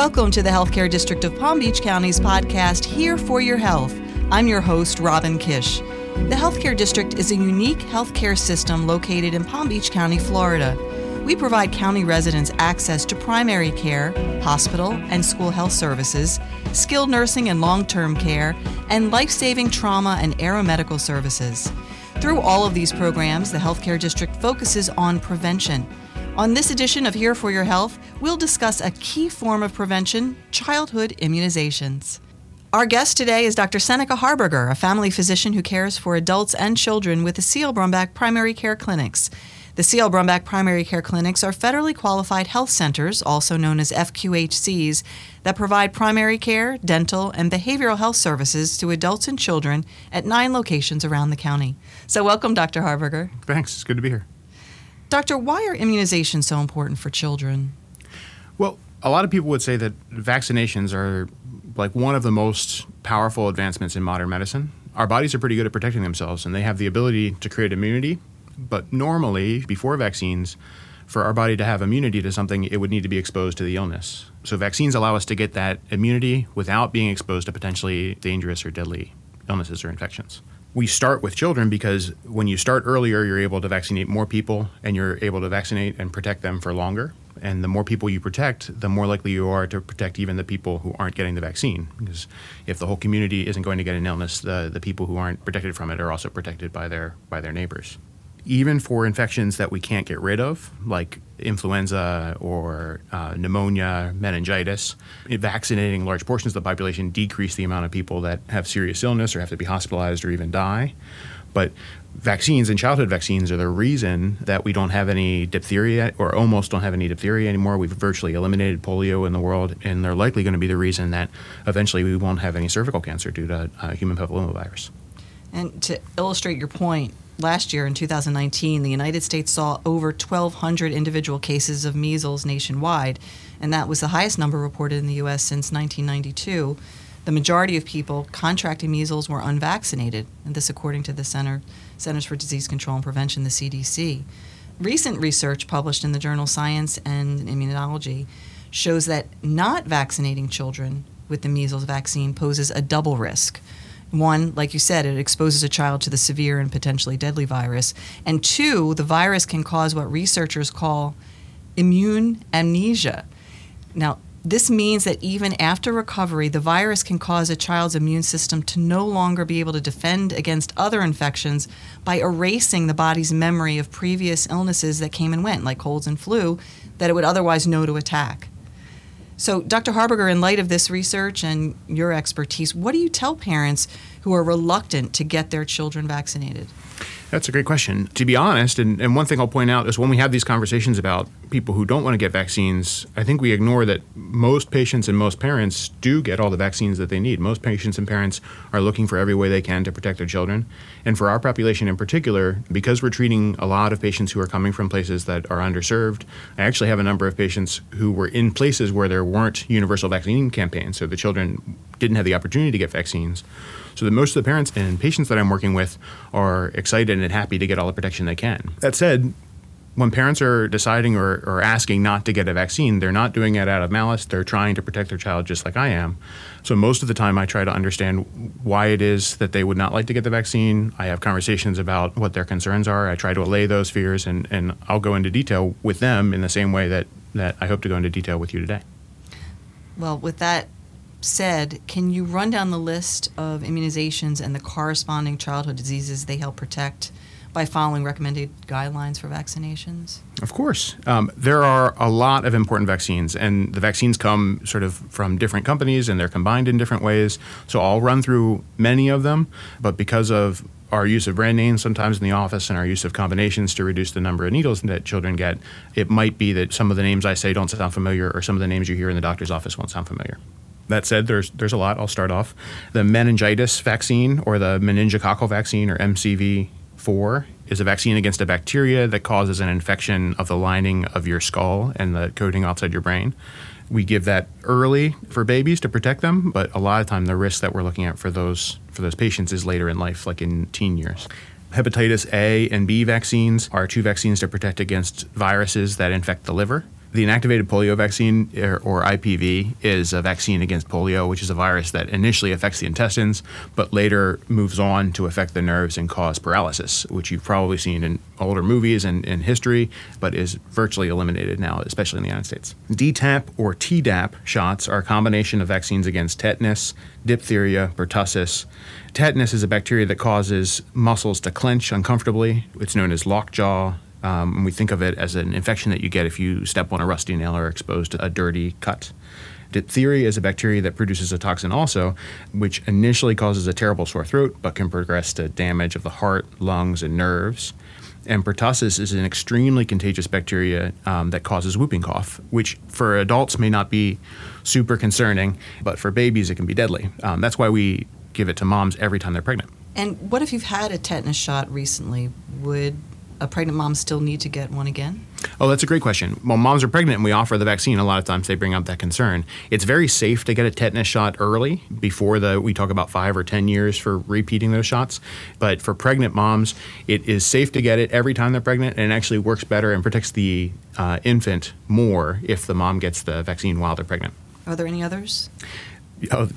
Welcome to the Healthcare District of Palm Beach County's podcast, Here for Your Health. I'm your host, Robin Kish. The Healthcare District is a unique healthcare system located in Palm Beach County, Florida. We provide county residents access to primary care, hospital and school health services, skilled nursing and long term care, and life saving trauma and aeromedical services. Through all of these programs, the Healthcare District focuses on prevention. On this edition of Here for Your Health, we'll discuss a key form of prevention childhood immunizations. Our guest today is Dr. Seneca Harberger, a family physician who cares for adults and children with the C.L. Brumback Primary Care Clinics. The C.L. Brumback Primary Care Clinics are federally qualified health centers, also known as FQHCs, that provide primary care, dental, and behavioral health services to adults and children at nine locations around the county. So, welcome, Dr. Harberger. Thanks. It's good to be here. Doctor, why are immunizations so important for children? Well, a lot of people would say that vaccinations are like one of the most powerful advancements in modern medicine. Our bodies are pretty good at protecting themselves and they have the ability to create immunity. But normally, before vaccines, for our body to have immunity to something, it would need to be exposed to the illness. So, vaccines allow us to get that immunity without being exposed to potentially dangerous or deadly illnesses or infections we start with children because when you start earlier, you're able to vaccinate more people and you're able to vaccinate and protect them for longer. And the more people you protect, the more likely you are to protect even the people who aren't getting the vaccine. Because if the whole community isn't going to get an illness, the, the people who aren't protected from it are also protected by their by their neighbors even for infections that we can't get rid of, like influenza or uh, pneumonia, meningitis, vaccinating large portions of the population decrease the amount of people that have serious illness or have to be hospitalized or even die. But vaccines and childhood vaccines are the reason that we don't have any diphtheria or almost don't have any diphtheria anymore. We've virtually eliminated polio in the world, and they're likely going to be the reason that eventually we won't have any cervical cancer due to uh, human papillomavirus. And to illustrate your point, last year in 2019, the United States saw over 1,200 individual cases of measles nationwide, and that was the highest number reported in the U.S. since 1992. The majority of people contracting measles were unvaccinated, and this according to the Center, Centers for Disease Control and Prevention, the CDC. Recent research published in the journal Science and Immunology shows that not vaccinating children with the measles vaccine poses a double risk one, like you said, it exposes a child to the severe and potentially deadly virus. And two, the virus can cause what researchers call immune amnesia. Now, this means that even after recovery, the virus can cause a child's immune system to no longer be able to defend against other infections by erasing the body's memory of previous illnesses that came and went, like colds and flu, that it would otherwise know to attack. So, Dr. Harberger, in light of this research and your expertise, what do you tell parents who are reluctant to get their children vaccinated? That's a great question. To be honest, and, and one thing I'll point out is when we have these conversations about people who don't want to get vaccines, I think we ignore that most patients and most parents do get all the vaccines that they need. Most patients and parents are looking for every way they can to protect their children. And for our population in particular, because we're treating a lot of patients who are coming from places that are underserved, I actually have a number of patients who were in places where there weren't universal vaccine campaigns, so the children didn't have the opportunity to get vaccines. So that most of the parents and patients that I'm working with are excited and happy to get all the protection they can. That said, when parents are deciding or, or, asking not to get a vaccine, they're not doing it out of malice. They're trying to protect their child just like I am. So most of the time, I try to understand why it is that they would not like to get the vaccine. I have conversations about what their concerns are. I try to allay those fears, and, and I'll go into detail with them in the same way that, that I hope to go into detail with you today. Well, with that said, can you run down the list of immunizations and the corresponding childhood diseases they help protect by following recommended guidelines for vaccinations? Of course. Um, there are a lot of important vaccines, and the vaccines come sort of from different companies and they're combined in different ways. So I'll run through many of them, but because of our use of brand names sometimes in the office and our use of combinations to reduce the number of needles that children get, it might be that some of the names I say don't sound familiar or some of the names you hear in the doctor's office won't sound familiar. That said, there's there's a lot. I'll start off. The meningitis vaccine or the meningococcal vaccine or MCV4 is a vaccine against a bacteria that causes an infection of the lining of your skull and the coating outside your brain. We give that early for babies to protect them, but a lot of time the risk that we're looking at for those for those patients is later in life, like in teen years. Hepatitis A and B vaccines are two vaccines to protect against viruses that infect the liver The inactivated polio vaccine, or, or, IPV, is a vaccine against polio, which is a virus that initially affects the intestines, but later moves on to affect the nerves and cause paralysis, which you've probably seen in older movies and in history, but is virtually eliminated now, especially in the United States. DTaP or Tdap shots are a combination of vaccines against tetanus, diphtheria, pertussis. Tetanus is a bacteria that causes muscles to clench uncomfortably. It's known as lockjaw um, we think of it as an infection that you get if you step on a rusty nail or exposed to a dirty cut. Diphtheria is a bacteria that produces a toxin also, which initially causes a terrible sore throat but can progress to damage of the heart, lungs, and nerves. And pertussis is an extremely contagious bacteria um, that causes whooping cough, which for adults may not be super concerning, but for babies it can be deadly. Um, that's why we give it to moms every time they're pregnant. And what if you've had a tetanus shot recently? Would a pregnant mom still need to get one again? Oh, that's a great question. Well, moms are pregnant and we offer the vaccine. A lot of times they bring up that concern. It's very safe to get a tetanus shot early before the we talk about five or ten years for repeating those shots. But for pregnant moms, it is safe to get it every time they're pregnant, and it actually works better and protects the uh, infant more if the mom gets the vaccine while they're pregnant. Are there any others? Oh,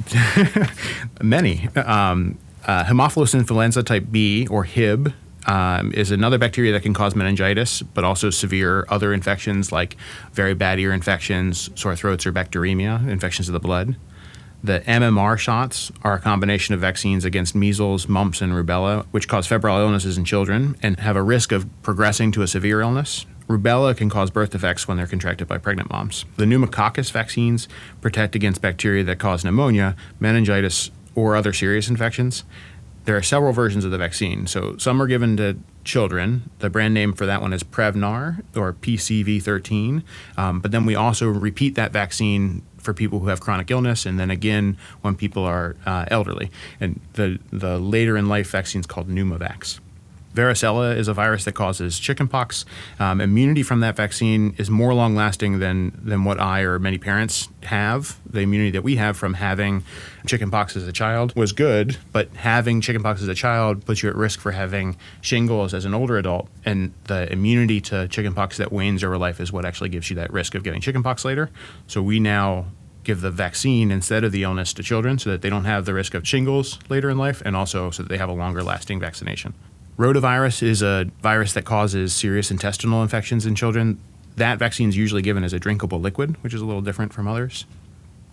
many. Um, uh, Haemophilus influenza type B or Hib um, is another bacteria that can cause meningitis, but also severe other infections like very bad ear infections, sore throats, or bacteremia, infections of the blood. The MMR shots are a combination of vaccines against measles, mumps, and rubella, which cause febrile illnesses in children and have a risk of progressing to a severe illness. Rubella can cause birth defects when they're contracted by pregnant moms. The pneumococcus vaccines protect against bacteria that cause pneumonia, meningitis, or other serious infections there are several versions of the vaccine. So some are given to children. The brand name for that one is Prevnar or PCV13. Um, but then we also repeat that vaccine for people who have chronic illness, and then again when people are uh, elderly. And the the later in life vaccine is called Pneumovax. Varicella is a virus that causes chickenpox. Um, immunity from that vaccine is more long lasting than, than what I or many parents have. The immunity that we have from having chickenpox as a child was good, but having chickenpox as a child puts you at risk for having shingles as an older adult. And the immunity to chickenpox that wanes over life is what actually gives you that risk of getting chickenpox later. So we now give the vaccine instead of the illness to children so that they don't have the risk of shingles later in life and also so that they have a longer lasting vaccination. Rotavirus is a virus that causes serious intestinal infections in children. That vaccine is usually given as a drinkable liquid, which is a little different from others.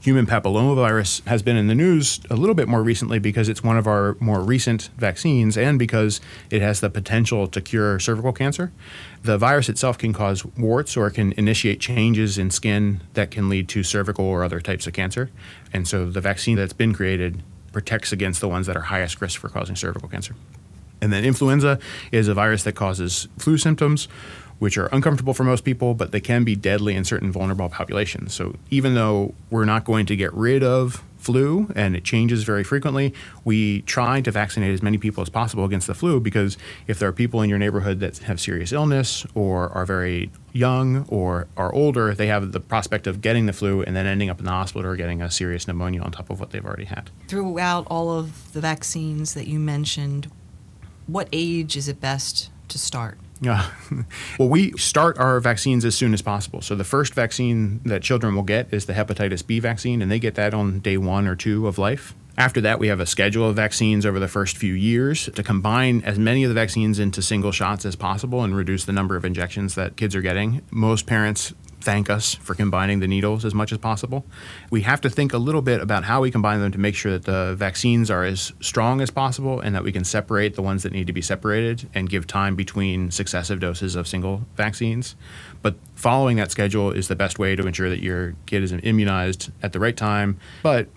Human papillomavirus has been in the news a little bit more recently because it's one of our more recent vaccines and because it has the potential to cure cervical cancer. The virus itself can cause warts or can initiate changes in skin that can lead to cervical or other types of cancer. And so the vaccine that's been created protects against the ones that are highest risk for causing cervical cancer. And then influenza is a virus that causes flu symptoms, which are uncomfortable for most people, but they can be deadly in certain vulnerable populations. So even though we're not going to get rid of flu and it changes very frequently, we try to vaccinate as many people as possible against the flu because if there are people in your neighborhood that have serious illness or are very young or are older, they have the prospect of getting the flu and then ending up in the hospital or getting a serious pneumonia on top of what they've already had. Throughout all of the vaccines that you mentioned, what age is it best to start? Yeah. well, we start our vaccines as soon as possible. So the first vaccine that children will get is the hepatitis B vaccine, and they get that on day one or two of life. After that, we have a schedule of vaccines over the first few years to combine as many of the vaccines into single shots as possible and reduce the number of injections that kids are getting. Most parents thank us for combining the needles as much as possible. We have to think a little bit about how we combine them to make sure that the vaccines are as strong as possible and that we can separate the ones that need to be separated and give time between successive doses of single vaccines. But following that schedule is the best way to ensure that your kid is immunized at the right time. But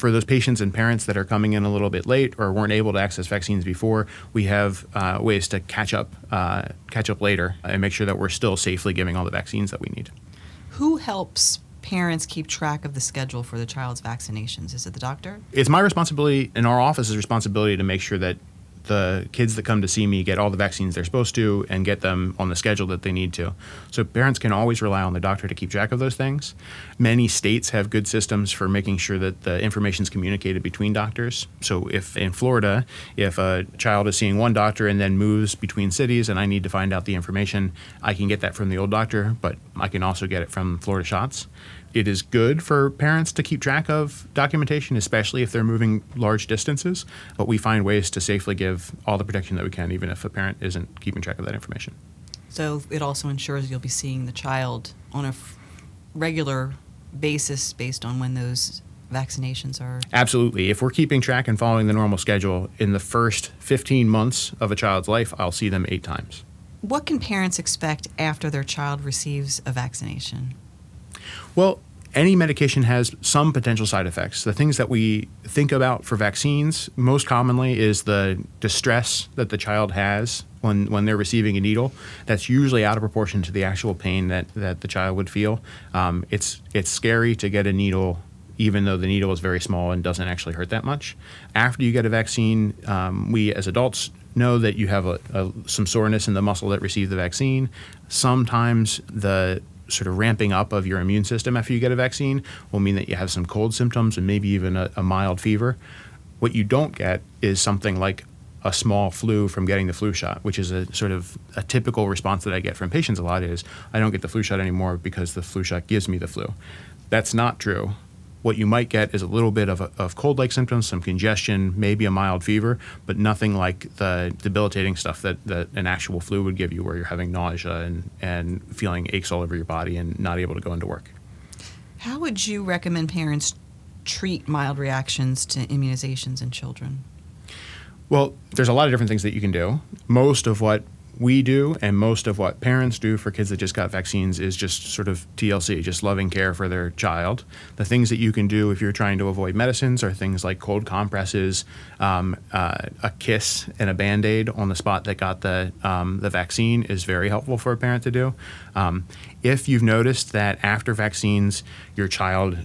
for those patients and parents that are coming in a little bit late or weren't able to access vaccines before, we have uh, ways to catch up, uh, catch up later, and make sure that we're still safely giving all the vaccines that we need. Who helps parents keep track of the schedule for the child's vaccinations? Is it the doctor? It's my responsibility, and our office's responsibility, to make sure that the kids that come to see me get all the vaccines they're supposed to and get them on the schedule that they need to. So parents can always rely on the doctor to keep track of those things. Many states have good systems for making sure that the information is communicated between doctors. So if in Florida, if a child is seeing one doctor and then moves between cities and I need to find out the information, I can get that from the old doctor, but I can also get it from Florida Shots it is good for parents to keep track of documentation, especially if they're moving large distances. But we find ways to safely give all the protection that we can, even if a parent isn't keeping track of that information. So it also ensures you'll be seeing the child on a f- regular basis based on when those vaccinations are. Absolutely. If we're keeping track and following the normal schedule, in the first 15 months of a child's life, I'll see them eight times. What can parents expect after their child receives a vaccination? Well, any medication has some potential side effects. The things that we think about for vaccines most commonly is the distress that the child has when, when they're receiving a needle. That's usually out of proportion to the actual pain that, that the child would feel. Um, it's, it's scary to get a needle even though the needle is very small and doesn't actually hurt that much. After you get a vaccine, um, we as adults know that you have a, a, some soreness in the muscle that received the vaccine. Sometimes the sort of ramping up of your immune system after you get a vaccine will mean that you have some cold symptoms and maybe even a, a mild fever. What you don't get is something like a small flu from getting the flu shot, which is a sort of a typical response that I get from patients a lot is I don't get the flu shot anymore because the flu shot gives me the flu. That's not true. What you might get is a little bit of, a, of cold like symptoms, some congestion, maybe a mild fever, but nothing like the debilitating stuff that, that an actual flu would give you, where you're having nausea and, and feeling aches all over your body and not able to go into work. How would you recommend parents treat mild reactions to immunizations in children? Well, there's a lot of different things that you can do. Most of what we do and most of what parents do for kids that just got vaccines is just sort of TLC, just loving care for their child. The things that you can do if you're trying to avoid medicines are things like cold compresses, um, uh, a kiss, and a band aid on the spot that got the, um, the vaccine is very helpful for a parent to do. Um, if you've noticed that after vaccines, your child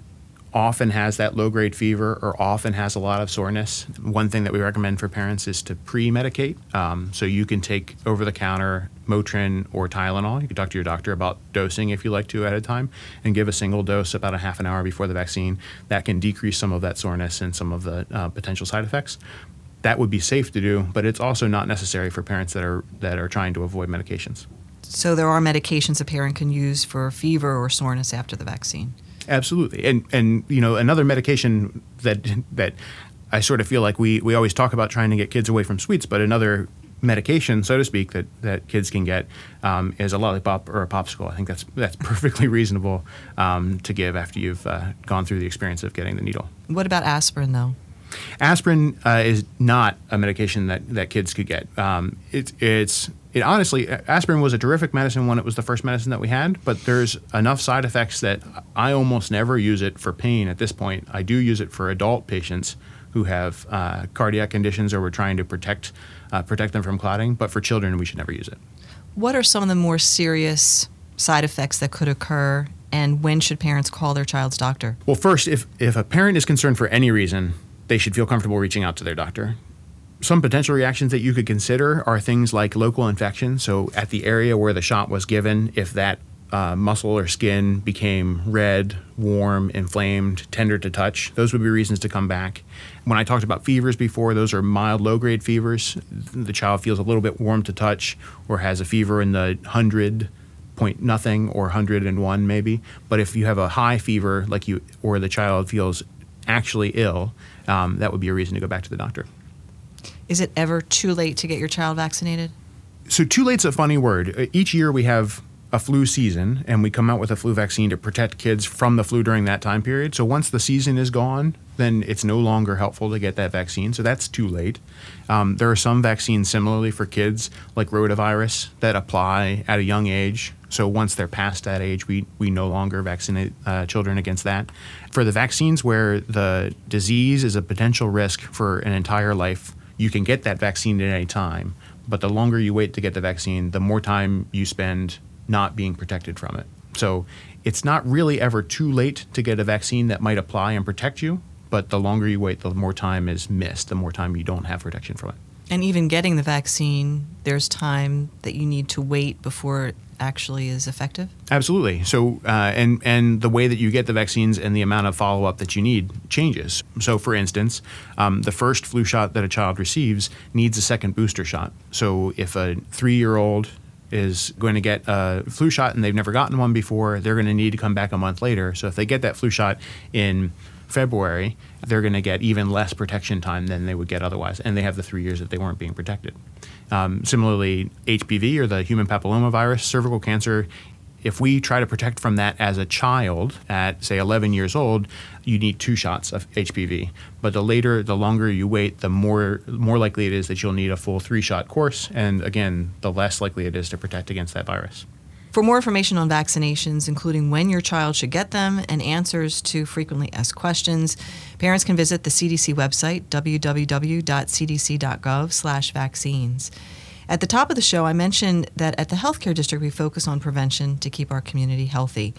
often has that low grade fever or often has a lot of soreness, one thing that we recommend for parents is to pre medicate. Um, so you can take over the counter Motrin or Tylenol. You can talk to your doctor about dosing if you like to at a time and give a single dose about a half an hour before the vaccine. That can decrease some of that soreness and some of the uh, potential side effects. That would be safe to do, but it's also not necessary for parents that are that are trying to avoid medications. So there are medications a parent can use for fever or soreness after the vaccine. Absolutely, and and you know another medication that that I sort of feel like we we always talk about trying to get kids away from sweets, but another medication, so to speak, that, that kids can get um, is a lollipop or a popsicle. I think that's that's perfectly reasonable um, to give after you've uh, gone through the experience of getting the needle. What about aspirin, though? Aspirin uh, is not a medication that, that kids could get. Um, it, it's it honestly, aspirin was a terrific medicine when it was the first medicine that we had, but there's enough side effects that I almost never use it for pain at this point. I do use it for adult patients who have uh, cardiac conditions or we're trying to protect uh, protect them from clotting, but for children, we should never use it. What are some of the more serious side effects that could occur, and when should parents call their child's doctor? Well, first, if, if a parent is concerned for any reason, they should feel comfortable reaching out to their doctor some potential reactions that you could consider are things like local infection. So, at the area where the shot was given, if that uh, muscle or skin became red, warm, inflamed, tender to touch, those would be reasons to come back. When I talked about fevers before, those are mild, low grade fevers. The child feels a little bit warm to touch or has a fever in the 100 point nothing or 101 maybe. But if you have a high fever, like you, or the child feels actually ill, um, that would be a reason to go back to the doctor. Is it ever too late to get your child vaccinated? So, too late's a funny word. Uh, each year we have a flu season and we come out with a flu vaccine to protect kids from the flu during that time period. So, once the season is gone, then it's no longer helpful to get that vaccine. So, that's too late. Um, there are some vaccines similarly for kids, like rotavirus, that apply at a young age. So once they're past that age, we, we no longer vaccinate uh, children against that. For the vaccines where the disease is a potential risk for an entire life, you can get that vaccine at any time. But the longer you wait to get the vaccine, the more time you spend not being protected from it. So it's not really ever too late to get a vaccine that might apply and protect you. But the longer you wait, the more time is missed, the more time you don't have protection from it. And even getting the vaccine, there's time that you need to wait before it actually is effective? Absolutely. So, uh, and and the way that you get the vaccines and the amount of follow up that you need changes. So, for instance, um, the first flu shot that a child receives needs a second booster shot. So, if a three year old is going to get a flu shot and they've never gotten one before, they're going to need to come back a month later. So, if they get that flu shot in February, they're going to get even less protection time than they would get otherwise, and they have the three years that they weren't being protected. Um, similarly, HPV or the human papillomavirus, cervical cancer, if we try to protect from that as a child at, say, 11 years old, you need two shots of HPV. But the later, the longer you wait, the more more likely it is that you'll need a full three shot course. And again, the less likely it is to protect against that virus. For more information on vaccinations, including when your child should get them and answers to frequently asked questions, parents can visit the CDC website, www.cdc.gov/vaccines. At the top of the show, I mentioned that at the healthcare district we focus on prevention to keep our community healthy.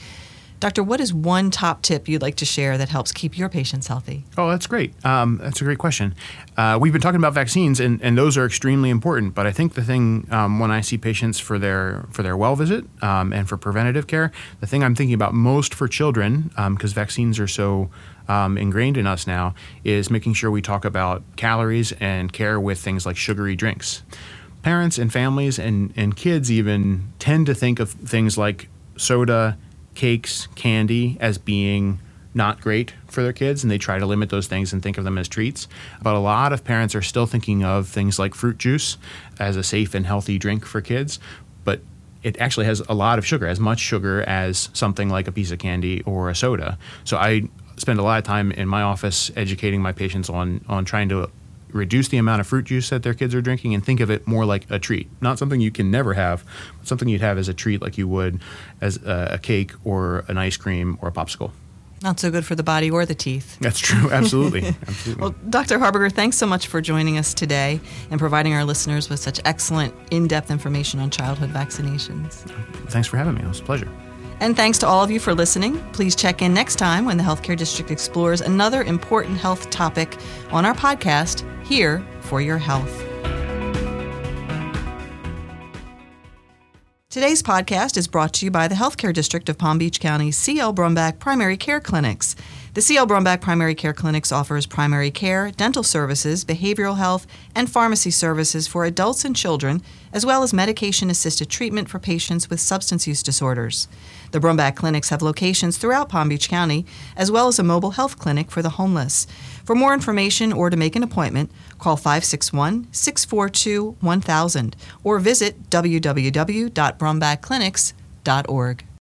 Doctor, what is one top tip you'd like to share that helps keep your patients healthy? Oh, that's great. Um, that's a great question. Uh, we've been talking about vaccines, and, and those are extremely important. But I think the thing um, when I see patients for their for their well visit um, and for preventative care, the thing I'm thinking about most for children, because um, vaccines are so um, ingrained in us now, is making sure we talk about calories and care with things like sugary drinks. Parents and families and, and kids even tend to think of things like soda cakes, candy as being not great for their kids and they try to limit those things and think of them as treats. But a lot of parents are still thinking of things like fruit juice as a safe and healthy drink for kids, but it actually has a lot of sugar, as much sugar as something like a piece of candy or a soda. So I spend a lot of time in my office educating my patients on on trying to reduce the amount of fruit juice that their kids are drinking and think of it more like a treat. Not something you can never have, but something you'd have as a treat like you would as a, a cake or an ice cream or a popsicle. Not so good for the body or the teeth. That's true. Absolutely. Absolutely. well, Dr. Harberger, thanks so much for joining us today and providing our listeners with such excellent, in depth information on childhood vaccinations. Thanks for having me. It was a pleasure. And thanks to all of you for listening. Please check in next time when the Healthcare District explores another important health topic on our podcast, Here for Your Health. Today's podcast is brought to you by the Healthcare District of Palm Beach County C.L. Brumback Primary Care Clinics. The C.L. Brumback Primary Care Clinics offers primary care, dental services, behavioral health, and pharmacy services for adults and children, as well as medication assisted treatment for patients with substance use disorders. The Brumback clinics have locations throughout Palm Beach County, as well as a mobile health clinic for the homeless. For more information or to make an appointment, call 561 642 1000 or visit www.brumbackclinics.org.